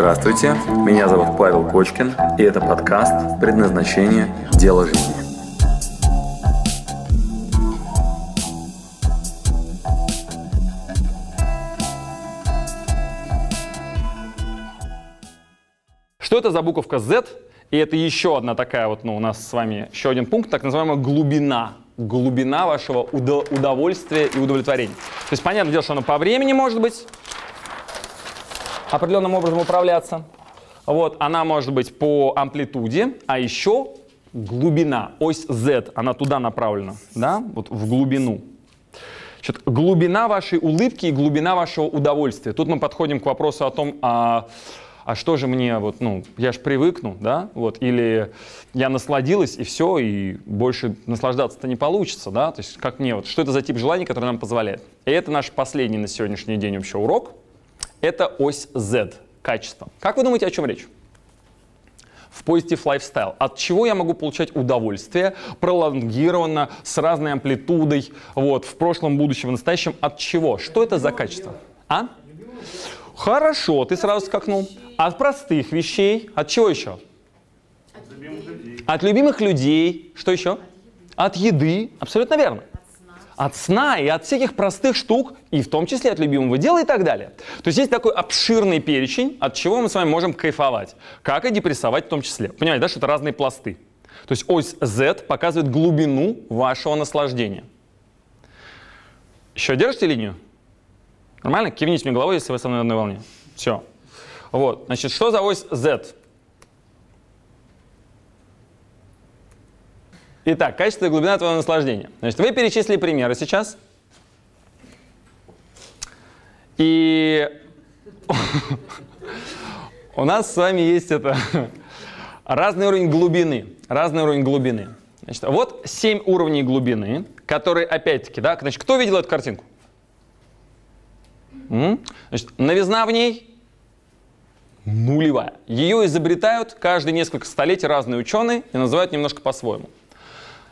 Здравствуйте, меня зовут Павел Кочкин, и это подкаст «Предназначение. Дело жизни». Что это за буковка Z? И это еще одна такая вот, ну, у нас с вами еще один пункт, так называемая глубина. Глубина вашего удо- удовольствия и удовлетворения. То есть, понятное дело, что оно по времени может быть определенным образом управляться. Вот, она может быть по амплитуде, а еще глубина, ось Z, она туда направлена, да, вот в глубину. Значит, глубина вашей улыбки и глубина вашего удовольствия. Тут мы подходим к вопросу о том, а, а что же мне, вот, ну, я же привыкну, да, вот, или я насладилась, и все, и больше наслаждаться-то не получится, да, то есть как мне, вот, что это за тип желаний, который нам позволяет. И это наш последний на сегодняшний день вообще урок, это ось Z, качество. Как вы думаете, о чем речь? в Positive Lifestyle. От чего я могу получать удовольствие пролонгированно, с разной амплитудой, вот, в прошлом, будущем, в настоящем. От чего? Что это за качество? А? Хорошо, ты сразу скакнул. От простых вещей. От чего еще? От любимых людей. Что еще? От еды. Абсолютно верно. От сна и от всяких простых штук, и в том числе от любимого дела и так далее. То есть есть такой обширный перечень, от чего мы с вами можем кайфовать. Как и депрессовать в том числе. Понимаете, да, что это разные пласты. То есть ось Z показывает глубину вашего наслаждения. Еще держите линию? Нормально? Кивните мне головой, если вы со мной на одной волне. Все. Вот. Значит, что за ось Z? Итак, качество и глубина твоего наслаждения. Значит, вы перечислили примеры сейчас. И у нас с вами есть это разный уровень глубины. Разный уровень глубины. Значит, вот 7 уровней глубины, которые, опять-таки, да, значит, кто видел эту картинку? М? Значит, новизна в ней нулевая. Ее изобретают каждые несколько столетий разные ученые и называют немножко по-своему.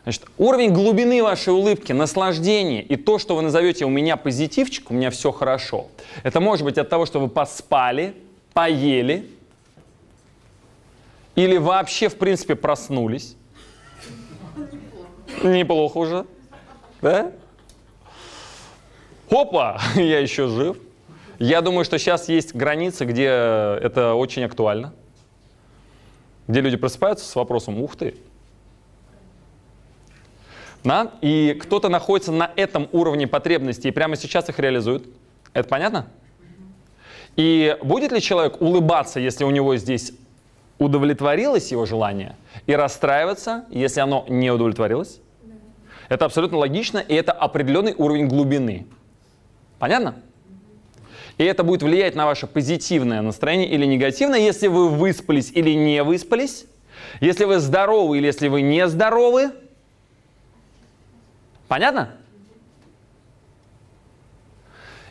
Значит, уровень глубины вашей улыбки, наслаждения и то, что вы назовете «у меня позитивчик», «у меня все хорошо», это может быть от того, что вы поспали, поели или вообще, в принципе, проснулись. Неплохо уже. Да? Опа, я еще жив. Я думаю, что сейчас есть границы, где это очень актуально. Где люди просыпаются с вопросом «Ух ты!» Да? И кто-то находится на этом уровне потребностей и прямо сейчас их реализует. Это понятно? И будет ли человек улыбаться, если у него здесь удовлетворилось его желание, и расстраиваться, если оно не удовлетворилось? Это абсолютно логично, и это определенный уровень глубины. Понятно? И это будет влиять на ваше позитивное настроение или негативное, если вы выспались или не выспались, если вы здоровы или если вы не здоровы. Понятно?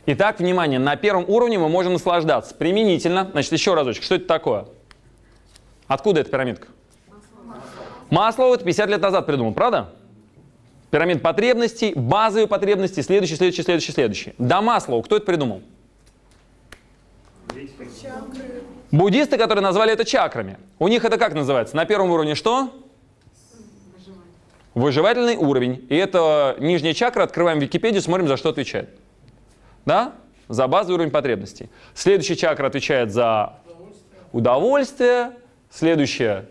Итак, внимание, на первом уровне мы можем наслаждаться применительно. Значит, еще разочек, что это такое? Откуда эта пирамидка? Маслоу это 50 лет назад придумал, правда? Пирамид потребностей, базовые потребности, следующий, следующий, следующий, следующий. До Маслоу кто это придумал? Чакры. Буддисты, которые назвали это чакрами. У них это как называется? На первом уровне что? Выживательный уровень. И это нижняя чакра, открываем Википедию, смотрим, за что отвечает. Да? За базовый уровень потребностей. Следующая чакра отвечает за удовольствие. Следующая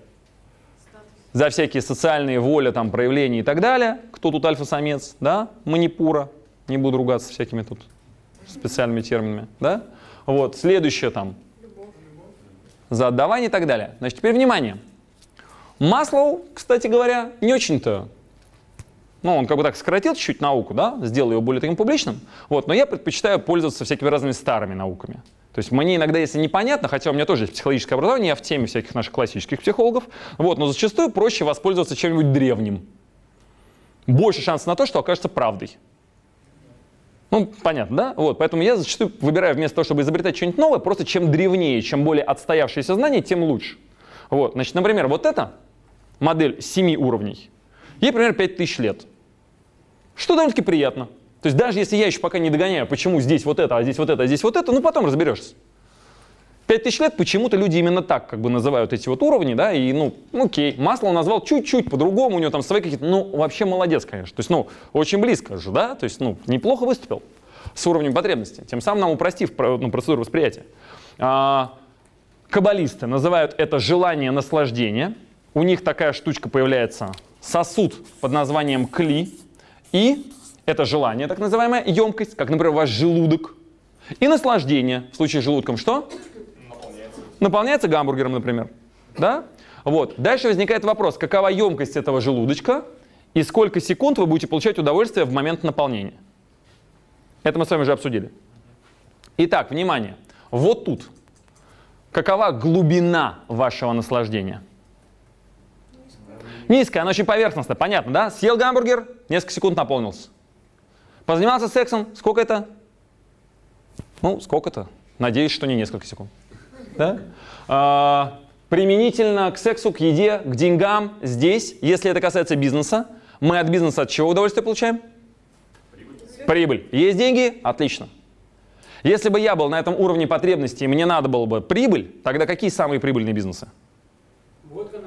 за всякие социальные воли, там, проявления и так далее. Кто тут альфа-самец? Да? Манипура. Не буду ругаться всякими тут специальными терминами. Да? Вот. Следующее там за отдавание и так далее. Значит, теперь внимание. Маслоу, кстати говоря, не очень-то ну, он как бы так сократил чуть-чуть науку, да, сделал ее более таким публичным, вот, но я предпочитаю пользоваться всякими разными старыми науками. То есть мне иногда, если непонятно, хотя у меня тоже есть психологическое образование, я в теме всяких наших классических психологов, вот, но зачастую проще воспользоваться чем-нибудь древним. Больше шансов на то, что окажется правдой. Ну, понятно, да? Вот, поэтому я зачастую выбираю вместо того, чтобы изобретать что-нибудь новое, просто чем древнее, чем более отстоявшееся знание, тем лучше. Вот, значит, например, вот эта модель 7 уровней, ей примерно 5000 лет. Что довольно-таки приятно. То есть даже если я еще пока не догоняю, почему здесь вот это, а здесь вот это, а здесь вот это, ну потом разберешься. 5000 лет почему-то люди именно так как бы называют эти вот уровни, да, и, ну, окей, масло назвал чуть-чуть по-другому, у него там свои какие-то, ну, вообще молодец, конечно, то есть, ну, очень близко же, да, то есть, ну, неплохо выступил с уровнем потребности, тем самым нам упростив ну, процедуру восприятия. А, каббалисты называют это желание наслаждения, у них такая штучка появляется, сосуд под названием кли, и это желание, так называемая емкость, как, например, ваш желудок, и наслаждение, в случае с желудком что? наполняется гамбургером, например. Да? Вот. Дальше возникает вопрос, какова емкость этого желудочка и сколько секунд вы будете получать удовольствие в момент наполнения. Это мы с вами уже обсудили. Итак, внимание. Вот тут. Какова глубина вашего наслаждения? Низкая, она очень поверхностная, понятно, да? Съел гамбургер, несколько секунд наполнился. Позанимался сексом, сколько это? Ну, сколько-то. Надеюсь, что не несколько секунд. Да? А, применительно к сексу, к еде, к деньгам здесь, если это касается бизнеса, мы от бизнеса от чего удовольствие получаем? Прибыль. Прибыль. Есть деньги? Отлично. Если бы я был на этом уровне потребностей, и мне надо было бы прибыль, тогда какие самые прибыльные бизнесы? Водка.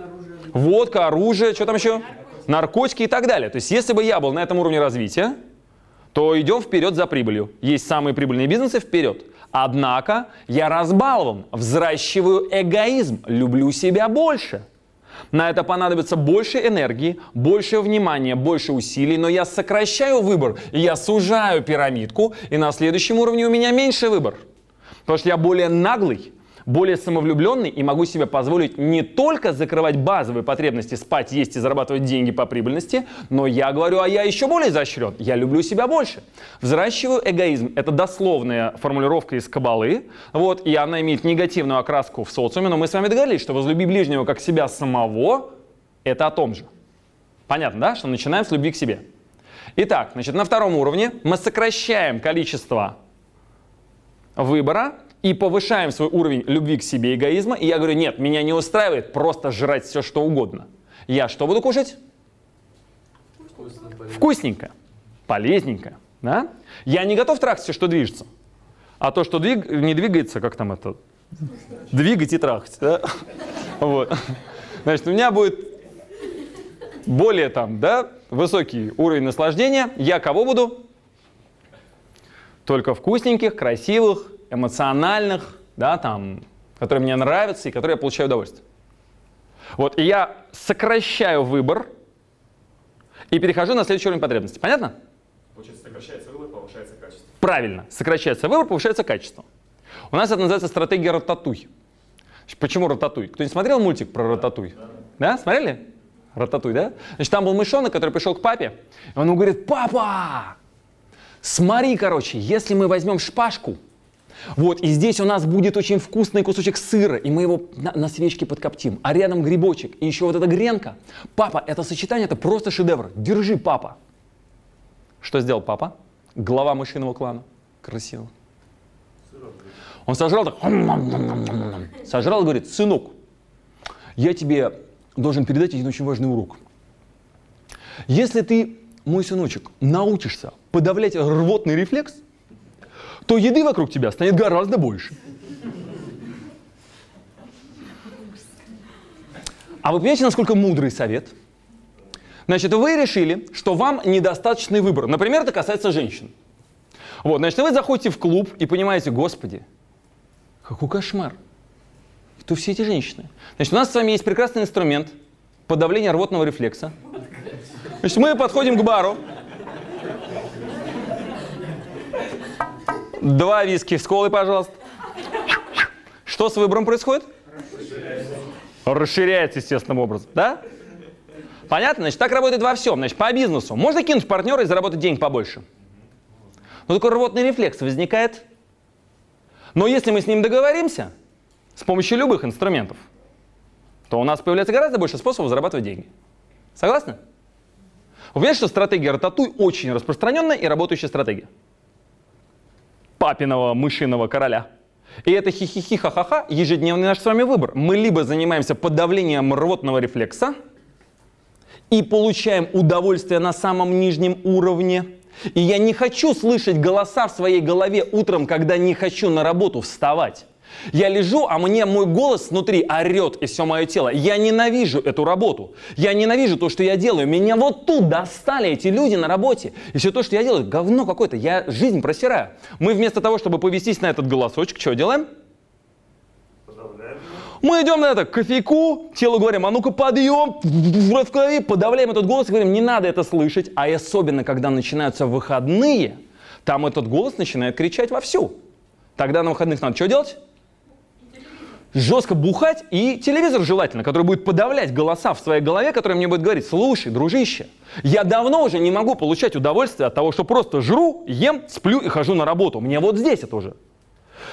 Водка, оружие, что там еще? Наркотики и так далее. То есть если бы я был на этом уровне развития, то идем вперед за прибылью. Есть самые прибыльные бизнесы, вперед. Однако я разбалован, взращиваю эгоизм, люблю себя больше. На это понадобится больше энергии, больше внимания, больше усилий, но я сокращаю выбор, я сужаю пирамидку, и на следующем уровне у меня меньше выбор. Потому что я более наглый, более самовлюбленный и могу себе позволить не только закрывать базовые потребности спать, есть и зарабатывать деньги по прибыльности, но я говорю, а я еще более изощрен, я люблю себя больше. Взращиваю эгоизм. Это дословная формулировка из кабалы, вот, и она имеет негативную окраску в социуме, но мы с вами договорились, что возлюби ближнего как себя самого, это о том же. Понятно, да, что начинаем с любви к себе. Итак, значит, на втором уровне мы сокращаем количество выбора и повышаем свой уровень любви к себе, эгоизма, и я говорю, нет, меня не устраивает просто жрать все, что угодно. Я что буду кушать? Вкусненько, полезненько. Да? Я не готов трахать все, что движется. А то, что двиг... не двигается, как там это? Двигать и трахать. Да? Вот. Значит, у меня будет более там, да, высокий уровень наслаждения. Я кого буду? Только вкусненьких, красивых, эмоциональных, да, там, которые мне нравятся и которые я получаю удовольствие. Вот, и я сокращаю выбор и перехожу на следующий уровень потребности. Понятно? Получается, сокращается выбор, повышается качество. Правильно. Сокращается выбор, повышается качество. У нас это называется стратегия рататуй. Почему рататуй? Кто не смотрел мультик про рататуй? Да. да? Смотрели? Рататуй, да? Значит, там был мышонок, который пришел к папе, и он ему говорит, папа, смотри, короче, если мы возьмем шпажку, вот, и здесь у нас будет очень вкусный кусочек сыра, и мы его на, на свечке подкоптим. А рядом грибочек, и еще вот эта гренка. Папа, это сочетание, это просто шедевр. Держи, папа. Что сделал папа? Глава мышиного клана. Красиво. Он сожрал так, сожрал и говорит, сынок, я тебе должен передать один очень важный урок. Если ты, мой сыночек, научишься подавлять рвотный рефлекс – то еды вокруг тебя станет гораздо больше. А вы понимаете, насколько мудрый совет? Значит, вы решили, что вам недостаточный выбор. Например, это касается женщин. Вот, значит, вы заходите в клуб и понимаете, господи, какой кошмар. Кто все эти женщины? Значит, у нас с вами есть прекрасный инструмент подавления рвотного рефлекса. Значит, мы подходим к бару, Два виски с колой, пожалуйста. Что с выбором происходит? Расширяется. Естественным образом, да? Понятно? Значит, так работает во всем. Значит, по бизнесу. Можно кинуть партнера и заработать денег побольше. Но такой рвотный рефлекс возникает. Но если мы с ним договоримся, с помощью любых инструментов, то у нас появляется гораздо больше способов зарабатывать деньги. Согласны? Вы что стратегия рататуй очень распространенная и работающая стратегия папиного мышиного короля. И это хихихи ха-ха-ха ежедневный наш с вами выбор. Мы либо занимаемся подавлением рвотного рефлекса и получаем удовольствие на самом нижнем уровне. И я не хочу слышать голоса в своей голове утром, когда не хочу на работу вставать. Я лежу, а мне мой голос внутри орет и все мое тело. Я ненавижу эту работу. Я ненавижу то, что я делаю. Меня вот тут достали эти люди на работе. И все то, что я делаю, говно какое-то. Я жизнь просираю. Мы вместо того, чтобы повестись на этот голосочек, что делаем? Мы идем на это к кофейку, телу говорим, а ну-ка подъем, крови, подавляем этот голос и говорим, не надо это слышать. А особенно, когда начинаются выходные, там этот голос начинает кричать вовсю. Тогда на выходных надо что делать? Жестко бухать и телевизор желательно, который будет подавлять голоса в своей голове, который мне будет говорить, слушай, дружище, я давно уже не могу получать удовольствие от того, что просто жру, ем, сплю и хожу на работу. Мне вот здесь это уже.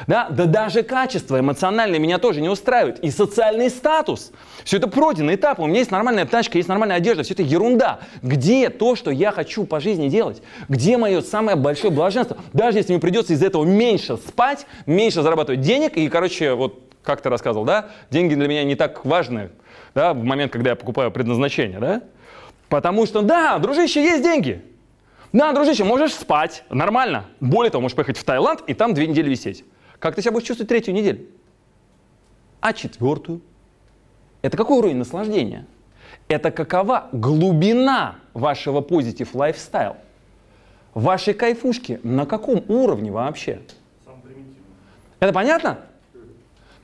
Да? да даже качество эмоциональное меня тоже не устраивает. И социальный статус. Все это пройденный этап. У меня есть нормальная тачка, есть нормальная одежда. Все это ерунда. Где то, что я хочу по жизни делать? Где мое самое большое блаженство? Даже если мне придется из этого меньше спать, меньше зарабатывать денег. И, короче, вот как ты рассказывал, да? Деньги для меня не так важны, да, в момент, когда я покупаю предназначение, да? Потому что, да, дружище, есть деньги. Да, дружище, можешь спать, нормально. Более того, можешь поехать в Таиланд и там две недели висеть. Как ты себя будешь чувствовать третью неделю? А четвертую? Это какой уровень наслаждения? Это какова глубина вашего позитив лайфстайл? Ваши кайфушки на каком уровне вообще? Это понятно?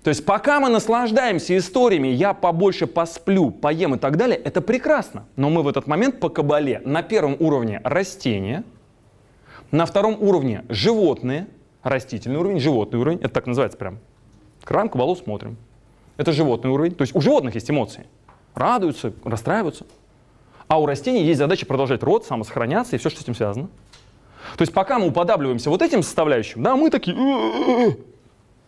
То есть пока мы наслаждаемся историями, я побольше посплю, поем и так далее, это прекрасно. Но мы в этот момент по кабале на первом уровне растения, на втором уровне животные, растительный уровень, животный уровень, это так называется прям. Открываем кабалу, смотрим. Это животный уровень, то есть у животных есть эмоции. Радуются, расстраиваются. А у растений есть задача продолжать род, самосохраняться и все, что с этим связано. То есть пока мы уподабливаемся вот этим составляющим, да, мы такие,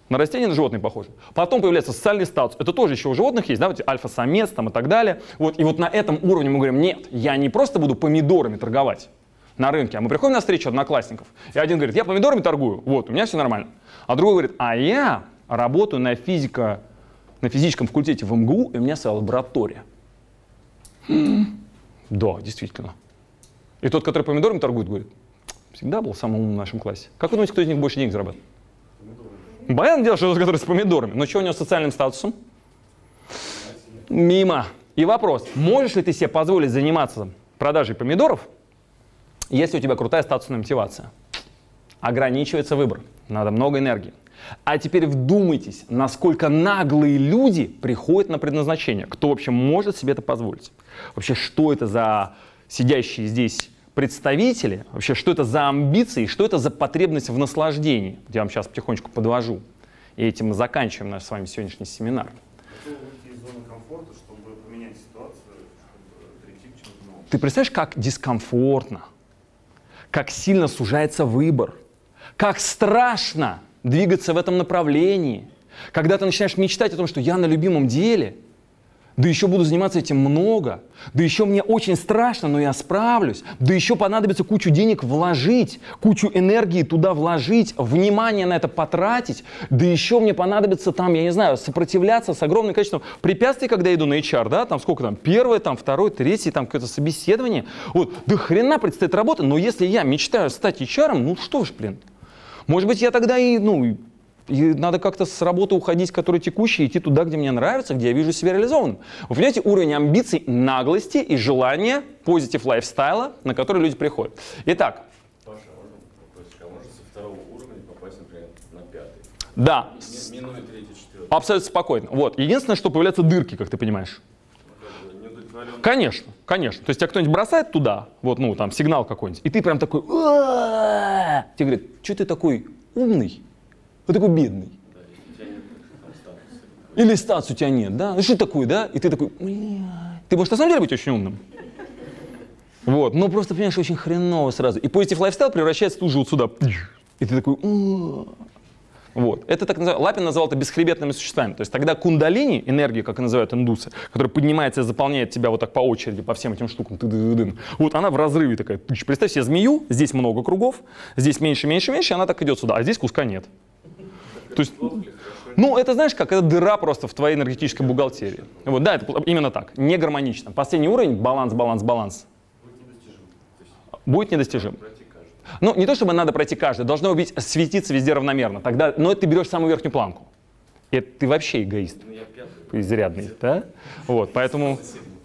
на растения, на животные похожи. Потом появляется социальный статус. Это тоже еще у животных есть, да, вот альфа-самец там и так далее. Вот, и вот на этом уровне мы говорим, нет, я не просто буду помидорами торговать на рынке, а мы приходим на встречу одноклассников, и один говорит, я помидорами торгую, вот, у меня все нормально. А другой говорит, а я работаю на, физика, на физическом факультете в МГУ, и у меня своя лаборатория. Да, действительно. И тот, который помидорами торгует, говорит, всегда был самым умным в нашем классе. Как вы думаете, кто из них больше денег зарабатывает? Понятное дело, что который с помидорами. Но что у него с социальным статусом? Мимо. И вопрос, можешь ли ты себе позволить заниматься продажей помидоров, если у тебя крутая статусная мотивация? Ограничивается выбор, надо много энергии. А теперь вдумайтесь, насколько наглые люди приходят на предназначение. Кто вообще может себе это позволить? Вообще, что это за сидящие здесь представители, вообще, что это за амбиции, что это за потребность в наслаждении. Я вам сейчас потихонечку подвожу. И этим мы заканчиваем наш с вами сегодняшний семинар. Ты представляешь, как дискомфортно, как сильно сужается выбор, как страшно двигаться в этом направлении, когда ты начинаешь мечтать о том, что я на любимом деле – да еще буду заниматься этим много. Да еще мне очень страшно, но я справлюсь. Да еще понадобится кучу денег вложить, кучу энергии туда вложить, внимание на это потратить. Да еще мне понадобится там, я не знаю, сопротивляться с огромным количеством препятствий, когда я иду на HR, да, там сколько там, первое, там второе, третье, там какое-то собеседование. Вот, да хрена предстоит работа, но если я мечтаю стать HR, ну что ж, блин, может быть, я тогда и, ну, и надо как-то с работы уходить, которая текущая, идти туда, где мне нравится, где я вижу себя реализованным. Вы понимаете, уровень амбиций, наглости и желания, позитив лайфстайла, на который люди приходят. Итак. Паша, можно попросить, а можно со второго уровня попасть, например, на пятый? Да. Минуя третий, четвертый. Абсолютно спокойно. Вот. Единственное, что появляются дырки, как ты понимаешь. Конечно, конечно. То есть тебя кто-нибудь бросает туда, вот, ну, там, сигнал какой-нибудь, и ты прям такой, тебе говорят, что ты такой умный? Вот такой бедный. Или статус у тебя нет, да? Ну что такое, да? И ты такой, ты можешь на самом деле быть очень умным. Вот, но просто, понимаешь, очень хреново сразу. И позитив лайфстайл превращается тут же вот сюда. И ты такой, вот. Это так называют, Лапин назвал это бесхребетными существами. То есть тогда кундалини, энергия, как называют индусы, которая поднимается и заполняет тебя вот так по очереди, по всем этим штукам, ты -ды вот она в разрыве такая. Представь себе змею, здесь много кругов, здесь меньше, меньше, меньше, она так идет сюда, а здесь куска нет. То есть, ну, это знаешь как, это дыра просто в твоей энергетической бухгалтерии. Вот, да, это именно так, не гармонично. Последний уровень, баланс, баланс, баланс. Будет недостижим. Ну, не то чтобы надо пройти каждый, должно быть светиться везде равномерно. Тогда, но ты берешь самую верхнюю планку. это ты вообще эгоист. Изрядный, да? Вот, поэтому,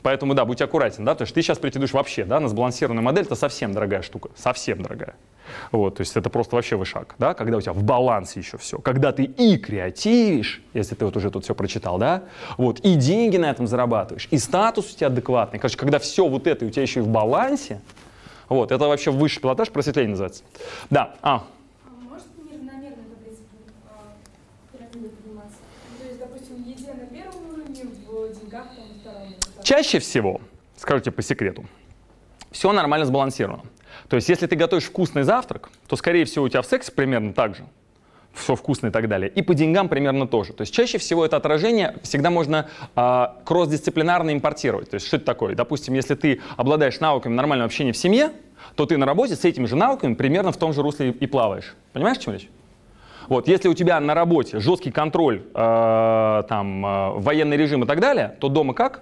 поэтому, да, будь аккуратен, да, потому что ты сейчас претендуешь вообще, да, на сбалансированную модель, это совсем дорогая штука, совсем дорогая. Вот, то есть это просто вообще вышаг, да, когда у тебя в балансе еще все, когда ты и креативишь, если ты вот уже тут все прочитал, да, вот, и деньги на этом зарабатываешь, и статус у тебя адекватный, короче, когда все вот это у тебя еще и в балансе, вот, это вообще высший пилотаж, просветление называется. Да, а, А а? Ну. Чаще всего, скажу тебе по секрету, все нормально сбалансировано. То есть, если ты готовишь вкусный завтрак, то, скорее всего, у тебя в сексе примерно так же. Все вкусно и так далее. И по деньгам примерно тоже. То есть чаще всего это отражение всегда можно а, кросс-дисциплинарно импортировать. То есть что это такое? Допустим, если ты обладаешь навыками нормального общения в семье, то ты на работе с этими же навыками примерно в том же русле и плаваешь. Понимаешь, о чем речь? Вот, если у тебя на работе жесткий контроль, э, там, э, военный режим и так далее, то дома как?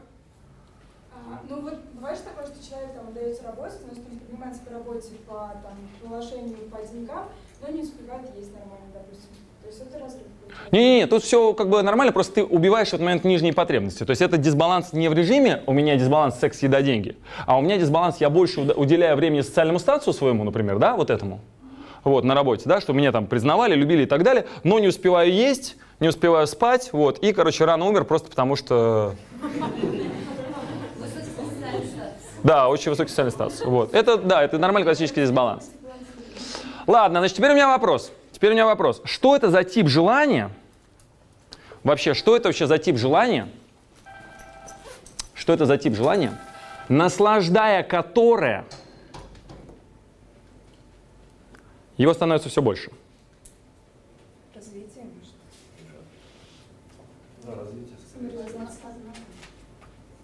А, ну вот бывает же такое, что человек там отдается работе, но он поднимается по работе по там, положению, по деньгам, но не успевает есть нормально, допустим. Есть. Не-не-не, тут все как бы нормально, просто ты убиваешь в этот момент нижние потребности. То есть это дисбаланс не в режиме «у меня дисбаланс секс, еда, деньги», а у меня дисбаланс «я больше уделяю времени социальному статусу своему, например, да, вот этому, вот, на работе, да, что меня там признавали, любили и так далее, но не успеваю есть, не успеваю спать, вот, и, короче, рано умер просто потому что... Да, очень высокий социальный статус. Вот. Это, да, это нормальный классический дисбаланс. Ладно, значит, теперь у меня вопрос. Теперь у меня вопрос. Что это за тип желания? Вообще, что это вообще за тип желания? Что это за тип желания? Наслаждая которое его становится все больше. Развитие, может. Да, развитие,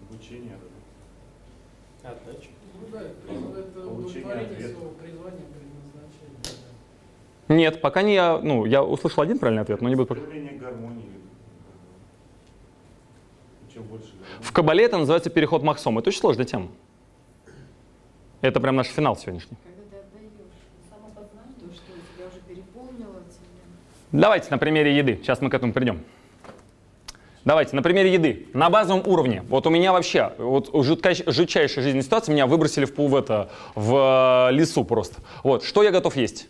обучение. Отдача. Ну да, это удовлетворение. Нет, пока не я, ну, я услышал один правильный ответ, но не буду... Проявление гармонии. Чем больше гармонии. В Кабале это называется переход Махсома. Это очень сложная тема. Это прям наш финал сегодняшний. Когда ты отдаешь самопознание, то что тебя уже переполнило тебя. Давайте на примере еды. Сейчас мы к этому придем. Давайте, на примере еды. На базовом уровне. Вот у меня вообще, вот жуткач- жутчайшая жизненная ситуация, меня выбросили в, пу- в, это, в э, лесу просто. Вот, что я готов есть?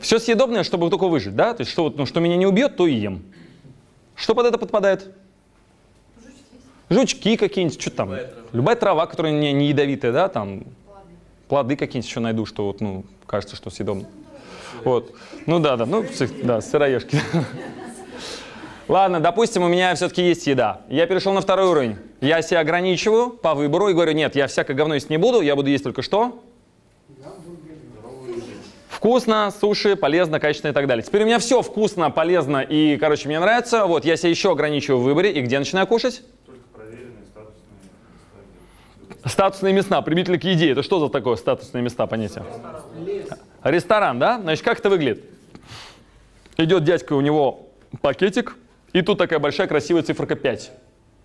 Все съедобное, чтобы только выжить, да? То есть, что, ну, что меня не убьет, то и ем. Что под это подпадает? Жучки какие-нибудь, что там? Любая трава, которая не, не ядовитая, да, там. Плоды какие-нибудь еще найду, что вот, ну, кажется, что съедобно. Вот. Ну да, да, ну, да, сыроежки. Ладно, допустим, у меня все-таки есть еда. Я перешел на второй уровень. Я себя ограничиваю по выбору и говорю, нет, я всякое говно есть не буду, я буду есть только что? Вкусно, суши, полезно, качественно и так далее. Теперь у меня все вкусно, полезно и, короче, мне нравится. Вот, я себя еще ограничиваю в выборе. И где начинаю кушать? Только проверенные статусные места. Статусные места, примитивно к еде. Это что за такое статусные места понятие? Ресторан, да? Значит, как это выглядит? Идет дядька, у него пакетик, и тут такая большая красивая циферка 5.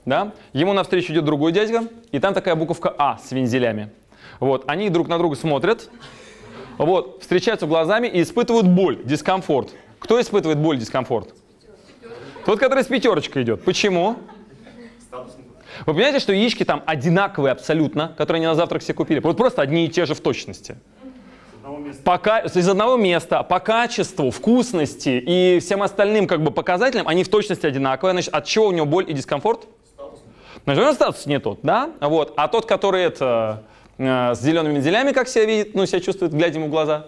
Да? Ему навстречу идет другой дядька, и там такая буковка А с вензелями. Вот, они друг на друга смотрят, вот, встречаются глазами и испытывают боль, дискомфорт. Кто испытывает боль, дискомфорт? Тот, который с пятерочкой идет. Почему? Вы понимаете, что яички там одинаковые абсолютно, которые они на завтрак все купили? Вот просто одни и те же в точности. По из одного места, по качеству, вкусности и всем остальным как бы показателям они в точности одинаковые. Значит, от чего у него боль и дискомфорт? Значит, у него статус не тот, да? Вот. А тот, который это, э, с зелеными вензелями, как себя видит, ну, себя чувствует, глядя ему в глаза,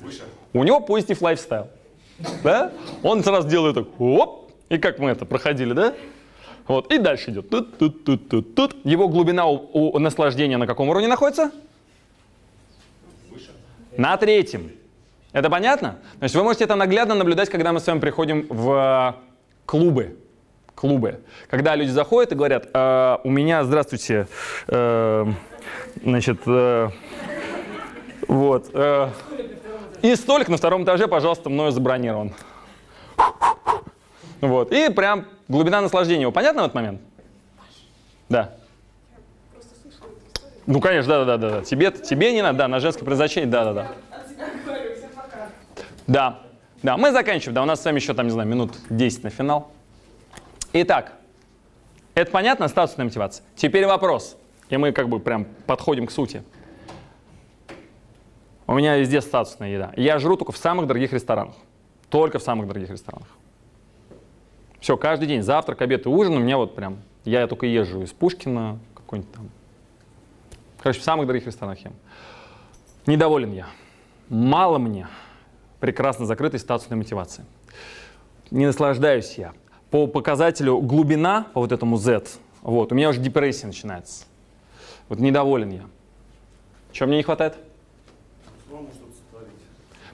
Выше. у него позитив лайфстайл. Да? Он сразу делает так, оп, и как мы это проходили, да? Вот, и дальше идет. Тут, тут, тут, тут, тут. Его глубина у, у наслаждения на каком уровне находится? На третьем. Это понятно? Значит, вы можете это наглядно наблюдать, когда мы с вами приходим в клубы. Клубы. Когда люди заходят и говорят, «Э, у меня, здравствуйте, э, значит, э, вот, э, и столик на втором этаже, пожалуйста, мною забронирован. Вот. И прям глубина наслаждения. Понятно в этот момент? Да. Ну, конечно, да, да. Тебе, тебе не надо, да, на женское предназначение, да, да, да. От себя говорю, всем пока. Да. Да, мы заканчиваем. Да, у нас с вами еще там, не знаю, минут 10 на финал. Итак, это понятно, статусная мотивация? Теперь вопрос. И мы как бы прям подходим к сути. У меня везде статусная еда. Я жру только в самых дорогих ресторанах. Только в самых дорогих ресторанах. Все, каждый день, завтрак, обед и ужин у меня вот прям, я только езжу из Пушкина, какой-нибудь там. Короче, в самых дорогих ресторанах ем. Недоволен я. Мало мне прекрасно закрытой статусной мотивации. Не наслаждаюсь я. По показателю глубина, по вот этому Z, вот, у меня уже депрессия начинается. Вот недоволен я. Чего мне не хватает?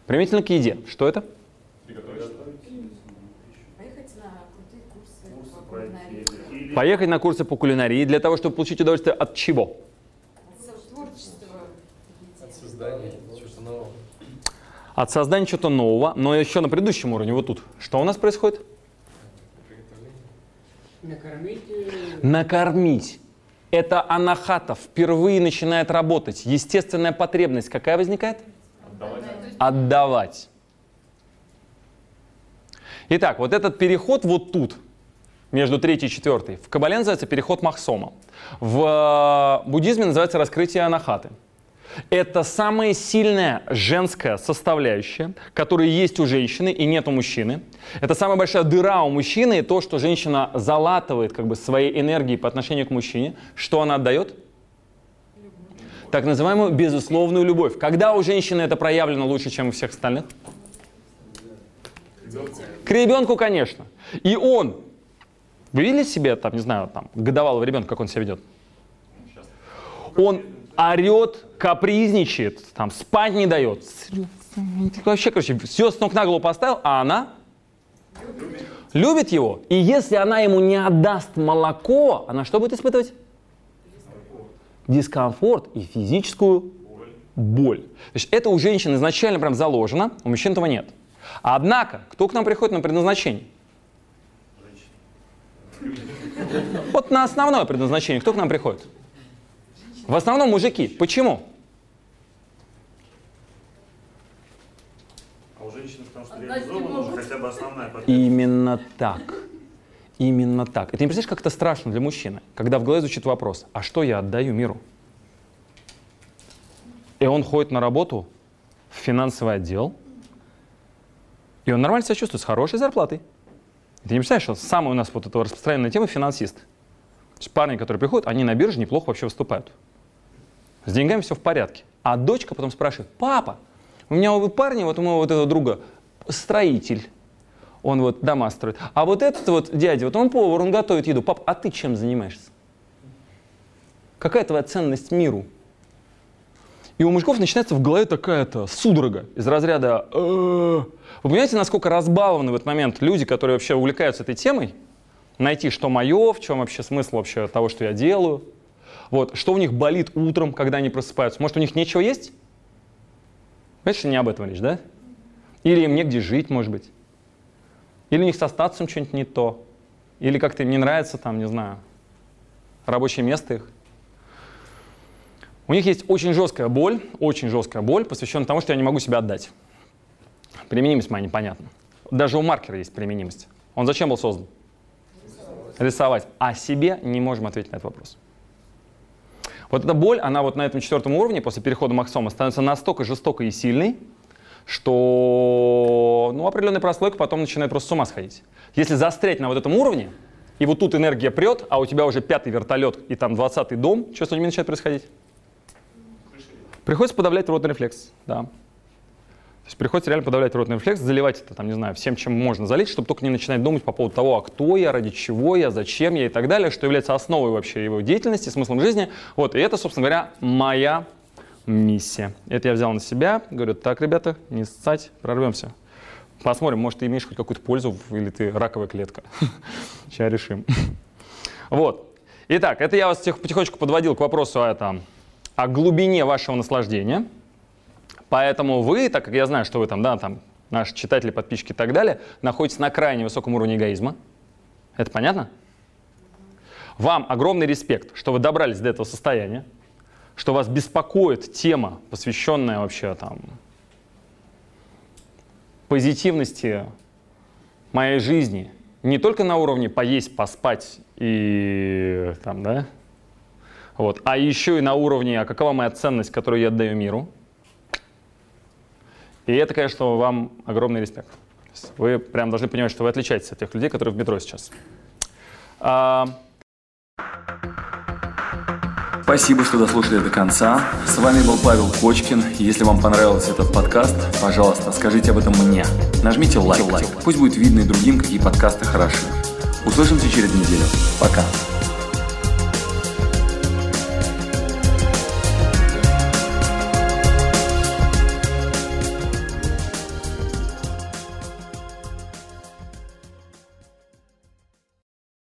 Применительно к еде. Что это? Поехать на крутые курсы Курсы по пройти. кулинарии. Или Поехать на курсы по кулинарии для того, чтобы получить удовольствие от чего? Творчество. От создания чего-то нового. От создания чего-то нового, но еще на предыдущем уровне, вот тут. Что у нас происходит? Накормить э, Накормить. Это анахата впервые начинает работать. Естественная потребность какая возникает? Отдавать. Итак, вот этот переход вот тут, между третьей и четвертой, в Кабале называется переход Махсома. В э, буддизме называется раскрытие анахаты. Это самая сильная женская составляющая, которая есть у женщины и нет у мужчины. Это самая большая дыра у мужчины, и то, что женщина залатывает как бы своей энергией по отношению к мужчине. Что она отдает? Так называемую безусловную любовь. Когда у женщины это проявлено лучше, чем у всех остальных? К ребенку, конечно. И он, вы видели себе, там, не знаю, там, годовалого ребенка, как он себя ведет? Он орет, капризничает, там, спать не дает. Вообще, короче, все с ног на голову поставил, а она любит его. И если она ему не отдаст молоко, она что будет испытывать? Дискомфорт и физическую боль. То есть это у женщин изначально прям заложено, у мужчин этого нет. Однако, кто к нам приходит на предназначение? Вот на основное предназначение, кто к нам приходит? В основном мужики. Почему? А у женщины, потому что реализована уже хотя бы основная потребность. Именно так. Именно так. Это не представляешь, как это страшно для мужчины, когда в голове звучит вопрос, а что я отдаю миру? И он ходит на работу в финансовый отдел, и он нормально себя чувствует, с хорошей зарплатой. И ты не представляешь, что самая у нас вот эта распространенная тема финансист. То есть парни, которые приходят, они на бирже неплохо вообще выступают. С деньгами все в порядке. А дочка потом спрашивает, папа, у меня у парня, вот у моего вот этого друга, строитель, он вот дома строит. А вот этот вот дядя, вот он повар, он готовит еду. Пап, а ты чем занимаешься? Какая твоя ценность миру? И у мужиков начинается в голове такая-то судорога из разряда «Э». Вы понимаете, насколько разбалованы в этот момент люди, которые вообще увлекаются этой темой? Найти, что мое, в чем вообще смысл вообще того, что я делаю. Вот, что у них болит утром, когда они просыпаются. Может, у них нечего есть? Что не об этом речь, да? Или им негде жить, может быть. Или у них со статусом что-нибудь не то. Или как-то им не нравится, там, не знаю, рабочее место их. У них есть очень жесткая боль, очень жесткая боль, посвященная тому, что я не могу себя отдать. Применимость моя непонятна. Даже у маркера есть применимость. Он зачем был создан? Рисовать. А себе не можем ответить на этот вопрос. Вот эта боль, она вот на этом четвертом уровне после перехода Максома становится настолько жестокой и сильной, что ну, определенная прослойка потом начинает просто с ума сходить. Если застрять на вот этом уровне, и вот тут энергия прет, а у тебя уже пятый вертолет и там двадцатый дом, что с людьми начинает происходить? Приходится подавлять ротный рефлекс, да. То есть приходится реально подавлять ротный рефлекс, заливать это, там, не знаю, всем, чем можно залить, чтобы только не начинать думать по поводу того, а кто я, ради чего я, зачем я и так далее, что является основой вообще его деятельности, смыслом жизни. Вот, и это, собственно говоря, моя миссия. Это я взял на себя, говорю, так, ребята, не ссать, прорвемся. Посмотрим, может, ты имеешь хоть какую-то пользу, или ты раковая клетка. Сейчас решим. Вот. Итак, это я вас потихонечку подводил к вопросу о, этом, о глубине вашего наслаждения. Поэтому вы, так как я знаю, что вы там, да, там, наши читатели, подписчики и так далее, находитесь на крайне высоком уровне эгоизма. Это понятно? Вам огромный респект, что вы добрались до этого состояния, что вас беспокоит тема, посвященная вообще там позитивности моей жизни не только на уровне поесть, поспать и там, да, вот, а еще и на уровне, а какова моя ценность, которую я отдаю миру. И это, конечно, вам огромный респект. Вы прям должны понимать, что вы отличаетесь от тех людей, которые в метро сейчас. А, Спасибо, что дослушали до конца. С вами был Павел Кочкин. Если вам понравился этот подкаст, пожалуйста, скажите об этом мне. Нажмите лайк. Пусть будет видно и другим, какие подкасты хороши. Услышимся через неделю. Пока.